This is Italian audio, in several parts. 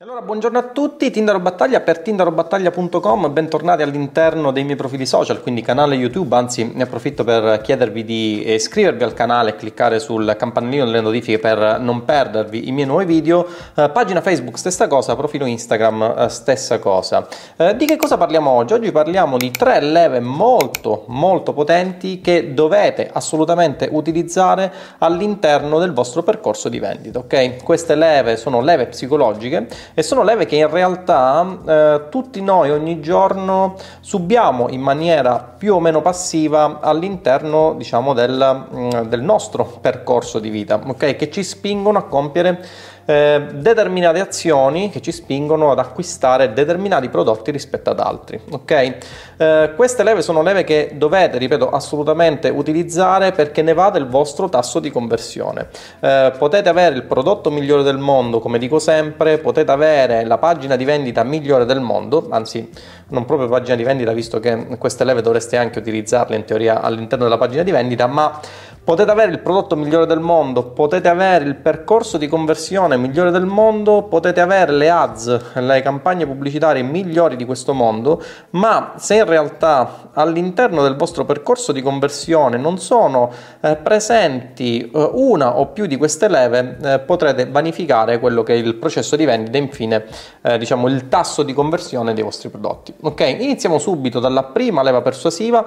Allora, buongiorno a tutti, Tindaro Battaglia per tindarobattaglia.com, bentornati all'interno dei miei profili social, quindi canale YouTube, anzi ne approfitto per chiedervi di iscrivervi al canale e cliccare sul campanellino delle notifiche per non perdervi i miei nuovi video, eh, pagina Facebook stessa cosa, profilo Instagram eh, stessa cosa. Eh, di che cosa parliamo oggi? Oggi parliamo di tre leve molto molto potenti che dovete assolutamente utilizzare all'interno del vostro percorso di vendita, ok? Queste leve sono leve psicologiche e sono leve che in realtà eh, tutti noi ogni giorno subiamo in maniera più o meno passiva all'interno diciamo del, mm, del nostro percorso di vita, ok? Che ci spingono a compiere eh, determinate azioni che ci spingono ad acquistare determinati prodotti rispetto ad altri. Ok? Eh, queste leve sono leve che dovete, ripeto, assolutamente utilizzare perché ne va del vostro tasso di conversione. Eh, potete avere il prodotto migliore del mondo, come dico sempre, potete avere la pagina di vendita migliore del mondo, anzi non proprio pagina di vendita, visto che queste leve dovreste anche utilizzarle in teoria all'interno della pagina di vendita, ma Potete avere il prodotto migliore del mondo, potete avere il percorso di conversione migliore del mondo, potete avere le ads, le campagne pubblicitarie migliori di questo mondo, ma se in realtà all'interno del vostro percorso di conversione non sono eh, presenti eh, una o più di queste leve, eh, potrete vanificare quello che è il processo di vendita e infine eh, diciamo il tasso di conversione dei vostri prodotti. Ok, iniziamo subito dalla prima leva persuasiva.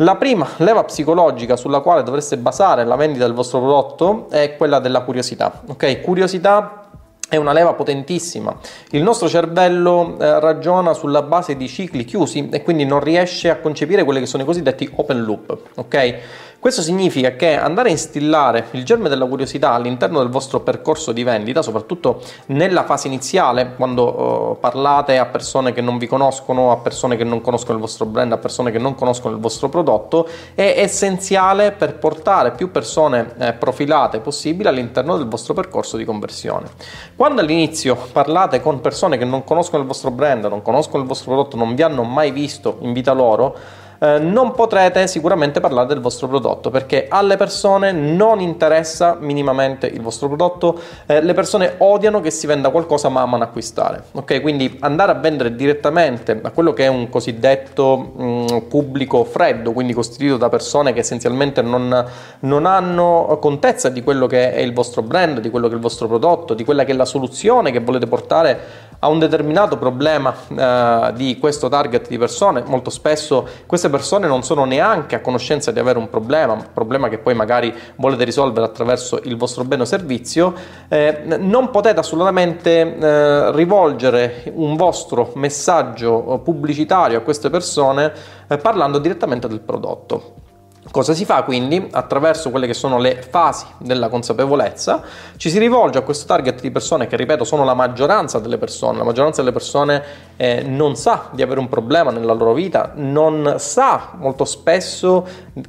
La prima leva psicologica sulla quale dovreste basare basare la vendita del vostro prodotto è quella della curiosità. Ok, curiosità è una leva potentissima. Il nostro cervello eh, ragiona sulla base di cicli chiusi e quindi non riesce a concepire quelli che sono i cosiddetti open loop, ok? Questo significa che andare a instillare il germe della curiosità all'interno del vostro percorso di vendita, soprattutto nella fase iniziale, quando uh, parlate a persone che non vi conoscono, a persone che non conoscono il vostro brand, a persone che non conoscono il vostro prodotto, è essenziale per portare più persone eh, profilate possibile all'interno del vostro percorso di conversione. Quando all'inizio parlate con persone che non conoscono il vostro brand, non conoscono il vostro prodotto, non vi hanno mai visto in vita loro, eh, non potrete sicuramente parlare del vostro prodotto perché alle persone non interessa minimamente il vostro prodotto, eh, le persone odiano che si venda qualcosa ma amano acquistare. Ok, quindi andare a vendere direttamente a quello che è un cosiddetto mh, mm, pubblico freddo, quindi costituito da persone che essenzialmente non, non hanno contezza di quello che è il vostro brand, di quello che è il vostro prodotto, di quella che è la soluzione che volete portare a un determinato problema eh, di questo target di persone, molto spesso queste persone non sono neanche a conoscenza di avere un problema, un problema che poi magari volete risolvere attraverso il vostro bene o servizio, eh, non potete assolutamente eh, rivolgere un vostro messaggio pubblicitario a queste persone eh, parlando direttamente del prodotto. Cosa si fa quindi? Attraverso quelle che sono le fasi della consapevolezza, ci si rivolge a questo target di persone che, ripeto, sono la maggioranza delle persone. La maggioranza delle persone eh, non sa di avere un problema nella loro vita, non sa molto spesso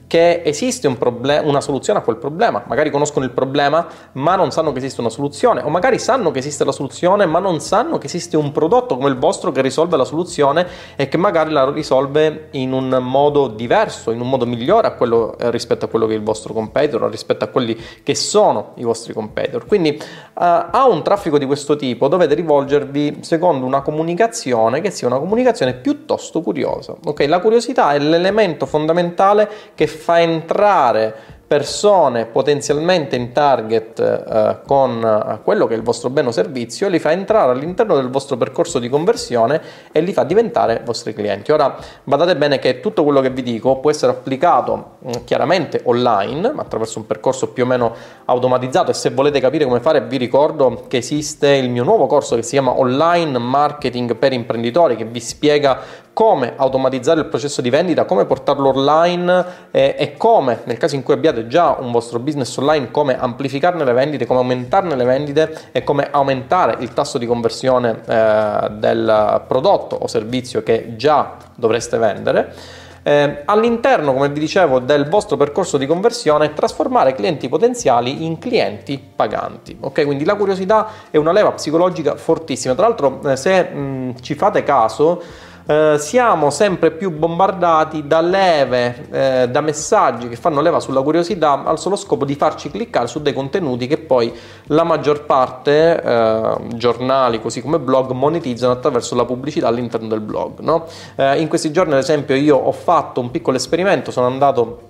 che esiste un problem- una soluzione a quel problema. Magari conoscono il problema, ma non sanno che esiste una soluzione, o magari sanno che esiste la soluzione, ma non sanno che esiste un prodotto come il vostro che risolve la soluzione e che magari la risolve in un modo diverso, in un modo migliore a quello quello, eh, rispetto a quello che è il vostro competitor, rispetto a quelli che sono i vostri competitor. Quindi eh, a un traffico di questo tipo dovete rivolgervi secondo una comunicazione che sia una comunicazione piuttosto curiosa. Okay? La curiosità è l'elemento fondamentale che fa entrare persone potenzialmente in target eh, con eh, quello che è il vostro bene o servizio, li fa entrare all'interno del vostro percorso di conversione e li fa diventare vostri clienti. Ora badate bene che tutto quello che vi dico può essere applicato mm, chiaramente online, attraverso un percorso più o meno automatizzato e se volete capire come fare vi ricordo che esiste il mio nuovo corso che si chiama Online Marketing per imprenditori che vi spiega come automatizzare il processo di vendita, come portarlo online eh, e come, nel caso in cui abbiate già un vostro business online, come amplificarne le vendite, come aumentarne le vendite e come aumentare il tasso di conversione eh, del prodotto o servizio che già dovreste vendere. Eh, all'interno, come vi dicevo, del vostro percorso di conversione, trasformare clienti potenziali in clienti paganti. Ok, quindi la curiosità è una leva psicologica fortissima. Tra l'altro, eh, se mh, ci fate caso, eh, siamo sempre più bombardati da leve, eh, da messaggi che fanno leva sulla curiosità al solo scopo di farci cliccare su dei contenuti che poi la maggior parte, eh, giornali così come blog, monetizzano attraverso la pubblicità all'interno del blog. No? Eh, in questi giorni, ad esempio, io ho fatto un piccolo esperimento, sono andato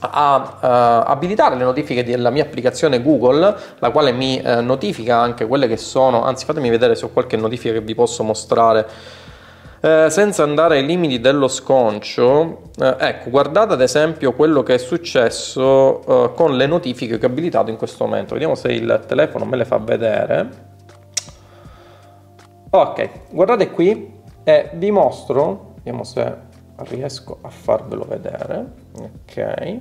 a uh, abilitare le notifiche della mia applicazione Google, la quale mi uh, notifica anche quelle che sono, anzi fatemi vedere se ho qualche notifica che vi posso mostrare eh, senza andare ai limiti dello sconcio, eh, ecco, guardate ad esempio quello che è successo eh, con le notifiche che ho abilitato in questo momento. Vediamo se il telefono me le fa vedere. Ok, guardate qui e vi mostro, vediamo se riesco a farvelo vedere. Ok,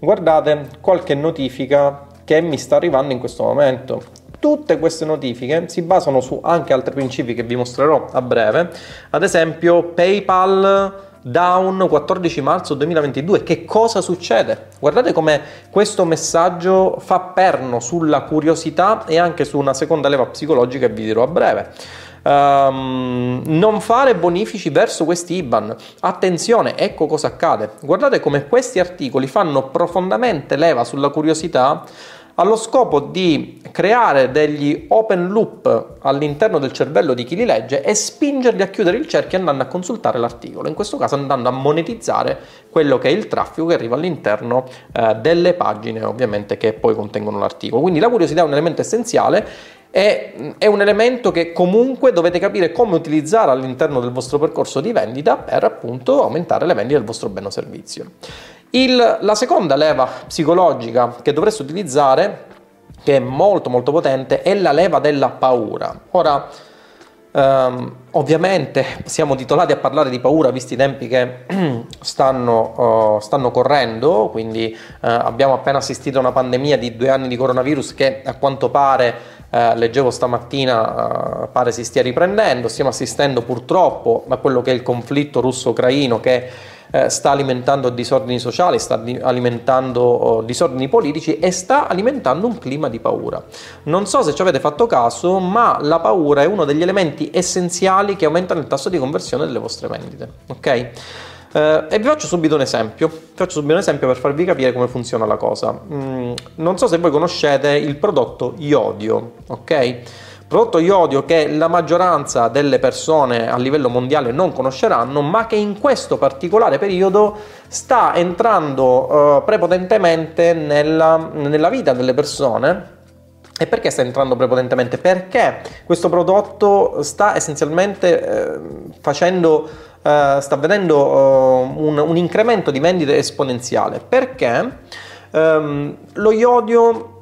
guardate qualche notifica che mi sta arrivando in questo momento. Tutte queste notifiche si basano su anche altri principi che vi mostrerò a breve, ad esempio PayPal down 14 marzo 2022. Che cosa succede? Guardate come questo messaggio fa perno sulla curiosità e anche su una seconda leva psicologica che vi dirò a breve. Um, non fare bonifici verso questi IBAN. Attenzione, ecco cosa accade. Guardate come questi articoli fanno profondamente leva sulla curiosità allo scopo di creare degli open loop all'interno del cervello di chi li legge e spingerli a chiudere il cerchio andando a consultare l'articolo, in questo caso andando a monetizzare quello che è il traffico che arriva all'interno eh, delle pagine ovviamente che poi contengono l'articolo. Quindi la curiosità è un elemento essenziale è, è, un elemento che comunque dovete capire come utilizzare all'interno del vostro percorso di vendita per appunto aumentare le vendite del vostro bene o servizio. Il, la seconda leva psicologica che dovreste utilizzare, che è molto molto potente, è la leva della paura. Ora, Um, ovviamente siamo titolati a parlare di paura visti i tempi che stanno, uh, stanno correndo, quindi uh, abbiamo appena assistito a una pandemia di due anni di coronavirus che a quanto pare, uh, leggevo stamattina, pare si stia riprendendo, stiamo assistendo purtroppo a quello che è il conflitto russo-ucraino che eh, sta alimentando disordini sociali, sta alimentando oh, disordini politici e sta alimentando un clima di paura. Non so se ci avete fatto caso, ma la paura è uno degli elementi essenziali che aumentano il tasso di conversione delle vostre vendite. Ok? Uh, e vi faccio subito un esempio. Vi faccio subito un esempio per farvi capire come funziona la cosa. Mm, non so se voi conoscete il prodotto iodio, ok? Prodotto iodio che la maggioranza delle persone a livello mondiale non conosceranno, ma che in questo particolare periodo sta entrando uh, prepotentemente nella, nella vita delle persone. E perché sta entrando prepotentemente? Perché questo prodotto sta essenzialmente eh, facendo, eh, sta vedendo uh, un, un, incremento di vendite esponenziale. Perché ehm, lo iodio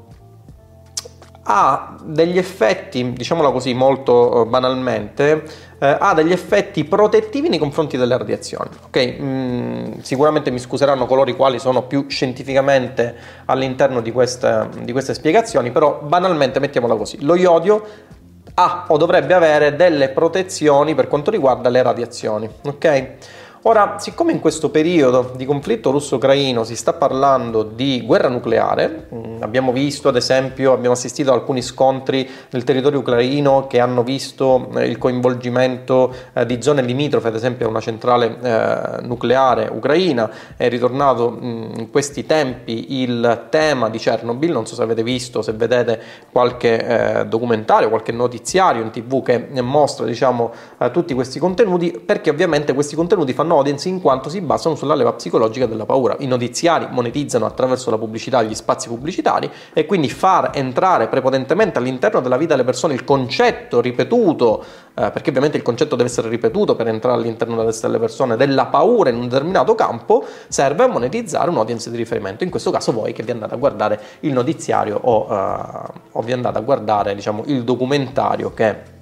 ha degli effetti, diciamola così molto eh, banalmente, eh, ha degli effetti protettivi nei confronti delle radiazioni. Okay? Mm, sicuramente mi scuseranno coloro i quali sono più scientificamente all'interno di queste, di queste spiegazioni, però banalmente mettiamola così, lo iodio ha o dovrebbe avere delle protezioni per quanto riguarda le radiazioni. ok? Ora, siccome in questo periodo di conflitto russo-ucraino si sta parlando di guerra nucleare, mm, abbiamo visto ad esempio, abbiamo assistito ad alcuni scontri nel territorio ucraino che hanno visto eh, il coinvolgimento eh, di zone limitrofe, ad esempio a una centrale eh, nucleare ucraina, è ritornato mm, in questi tempi il tema di Chernobyl, non so se avete visto, se vedete qualche documentario, qualche notiziario in tv che mostra diciamo, tutti questi contenuti, perché ovviamente questi contenuti fanno audience in quanto si basano sulla leva psicologica della paura. I notiziari monetizzano attraverso la pubblicità gli spazi pubblicitari e quindi far entrare prepotentemente all'interno della vita delle persone il concetto ripetuto, eh, perché ovviamente il concetto deve essere ripetuto per entrare all'interno della testa delle persone, della paura in un determinato campo, serve a monetizzare un'audience di riferimento. In questo caso voi che vi andate a guardare il notiziario o, eh, o vi andate a guardare diciamo, il documentario che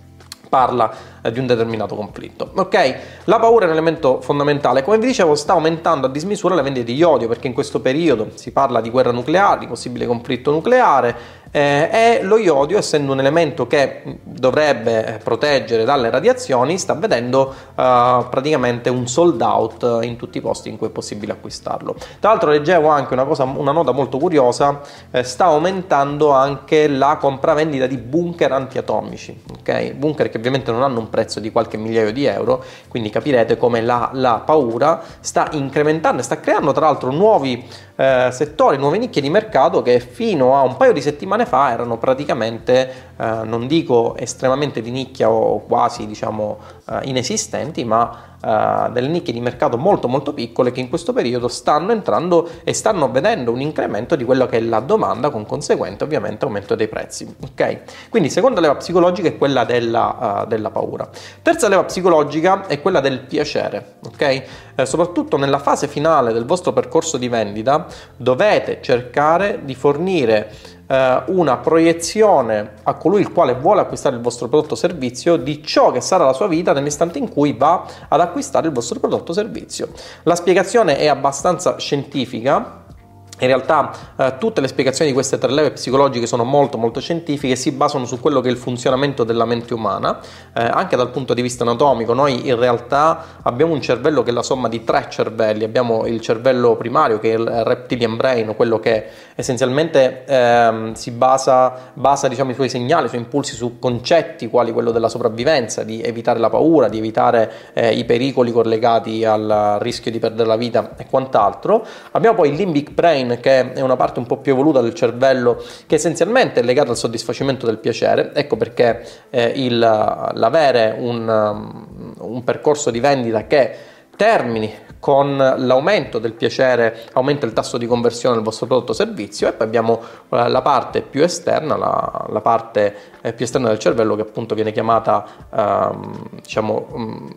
parla eh, di un determinato conflitto. Ok? La paura è un elemento fondamentale. Come vi dicevo, sta aumentando a dismisura le vendite di iodio perché in questo periodo si parla di guerra nucleare, di possibile conflitto nucleare eh, e lo iodio, essendo un elemento che dovrebbe proteggere dalle radiazioni, sta vedendo uh, praticamente un sold out in tutti i posti in cui è possibile acquistarlo. Tra l'altro leggevo anche una, cosa, una nota molto curiosa, eh, sta aumentando anche la compravendita di bunker antiatomici, okay? bunker che ovviamente non hanno un prezzo di qualche migliaio di euro, quindi capirete come la, la paura sta incrementando e sta creando tra l'altro nuovi eh, settori, nuove nicchie di mercato che fino a un paio di settimane fa erano praticamente, eh, non dico estremamente di nicchia o quasi diciamo eh, inesistenti, ma uh, delle nicchie di mercato molto molto piccole che in questo periodo stanno entrando e stanno vedendo un incremento di quello che è la domanda con conseguente ovviamente aumento dei prezzi. Ok? Quindi seconda leva psicologica è quella della, uh, della paura. Terza leva psicologica è quella del piacere. Ok? Eh, soprattutto nella fase finale del vostro percorso di vendita dovete cercare di fornire eh, una proiezione a colui il quale vuole acquistare il vostro prodotto o servizio di ciò che sarà la sua vita nell'istante in cui va ad acquistare il vostro prodotto o servizio. La spiegazione è abbastanza scientifica in realtà eh, tutte le spiegazioni di queste tre leve psicologiche sono molto molto scientifiche, si basano su quello che è il funzionamento della mente umana, eh, anche dal punto di vista anatomico. Noi in realtà abbiamo un cervello che è la somma di tre cervelli, abbiamo il cervello primario che è il reptilian brain, quello che essenzialmente eh, si basa, basa diciamo, i suoi segnali, i suoi impulsi su concetti quali quello della sopravvivenza, di evitare la paura, di evitare eh, i pericoli collegati al rischio di perdere la vita e quant'altro. Abbiamo poi il limbic brain che è una parte un po' più evoluta del cervello che essenzialmente è legata al soddisfacimento del piacere. Ecco perché eh, il, l'avere un, um, un percorso di vendita che termini con l'aumento del piacere aumenta il tasso di conversione del vostro prodotto o servizio e poi abbiamo eh, la parte più esterna, la, la parte eh, più esterna del cervello che appunto viene chiamata ehm, diciamo um,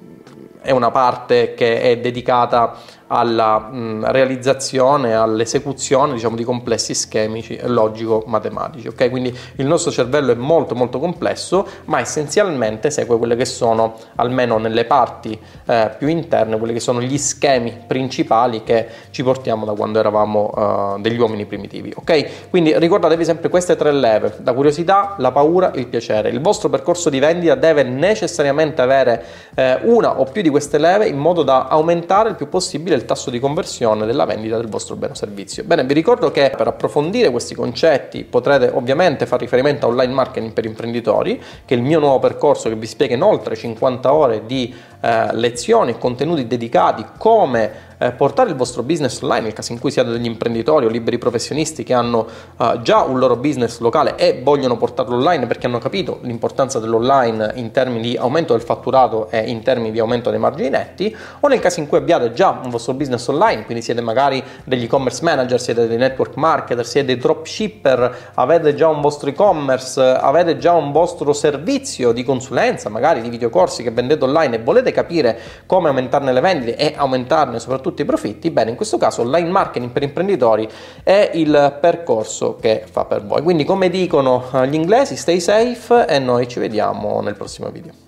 è una parte che è dedicata alla mh, realizzazione, all'esecuzione diciamo, di complessi schemici logico-matematici. Okay? Quindi il nostro cervello è molto molto complesso, ma essenzialmente segue quelle che sono, almeno nelle parti eh, più interne, quelli che sono gli schemi principali che ci portiamo da quando eravamo uh, degli uomini primitivi. Okay? Quindi ricordatevi sempre queste tre leve, la curiosità, la paura, il piacere. Il vostro percorso di vendita deve necessariamente avere eh, una o più di queste leve in modo da aumentare il più possibile il tasso di conversione della vendita del vostro bene o servizio. Bene, vi ricordo che per approfondire questi concetti potrete ovviamente fare riferimento a online marketing per imprenditori, che è il mio nuovo percorso che vi spiega in oltre 50 ore di eh, lezioni contenuti dedicati come eh, portare il vostro business online nel caso in cui siate degli imprenditori o liberi professionisti che hanno eh, già un loro business locale e vogliono portarlo online perché hanno capito l'importanza dell'online in termini di aumento del fatturato e in termini di aumento dei margini netti o nel caso in cui abbiate già un vostro business online quindi siete magari degli e-commerce manager siete dei network marketer siete dei dropshipper avete già un vostro e-commerce avete già un vostro servizio di consulenza magari di videocorsi che vendete online e volete capire come aumentarne le vendite e aumentarne soprattutto i profitti, bene, in questo caso online marketing per imprenditori è il percorso che fa per voi. Quindi come dicono gli inglesi, stay safe e noi ci vediamo nel prossimo video.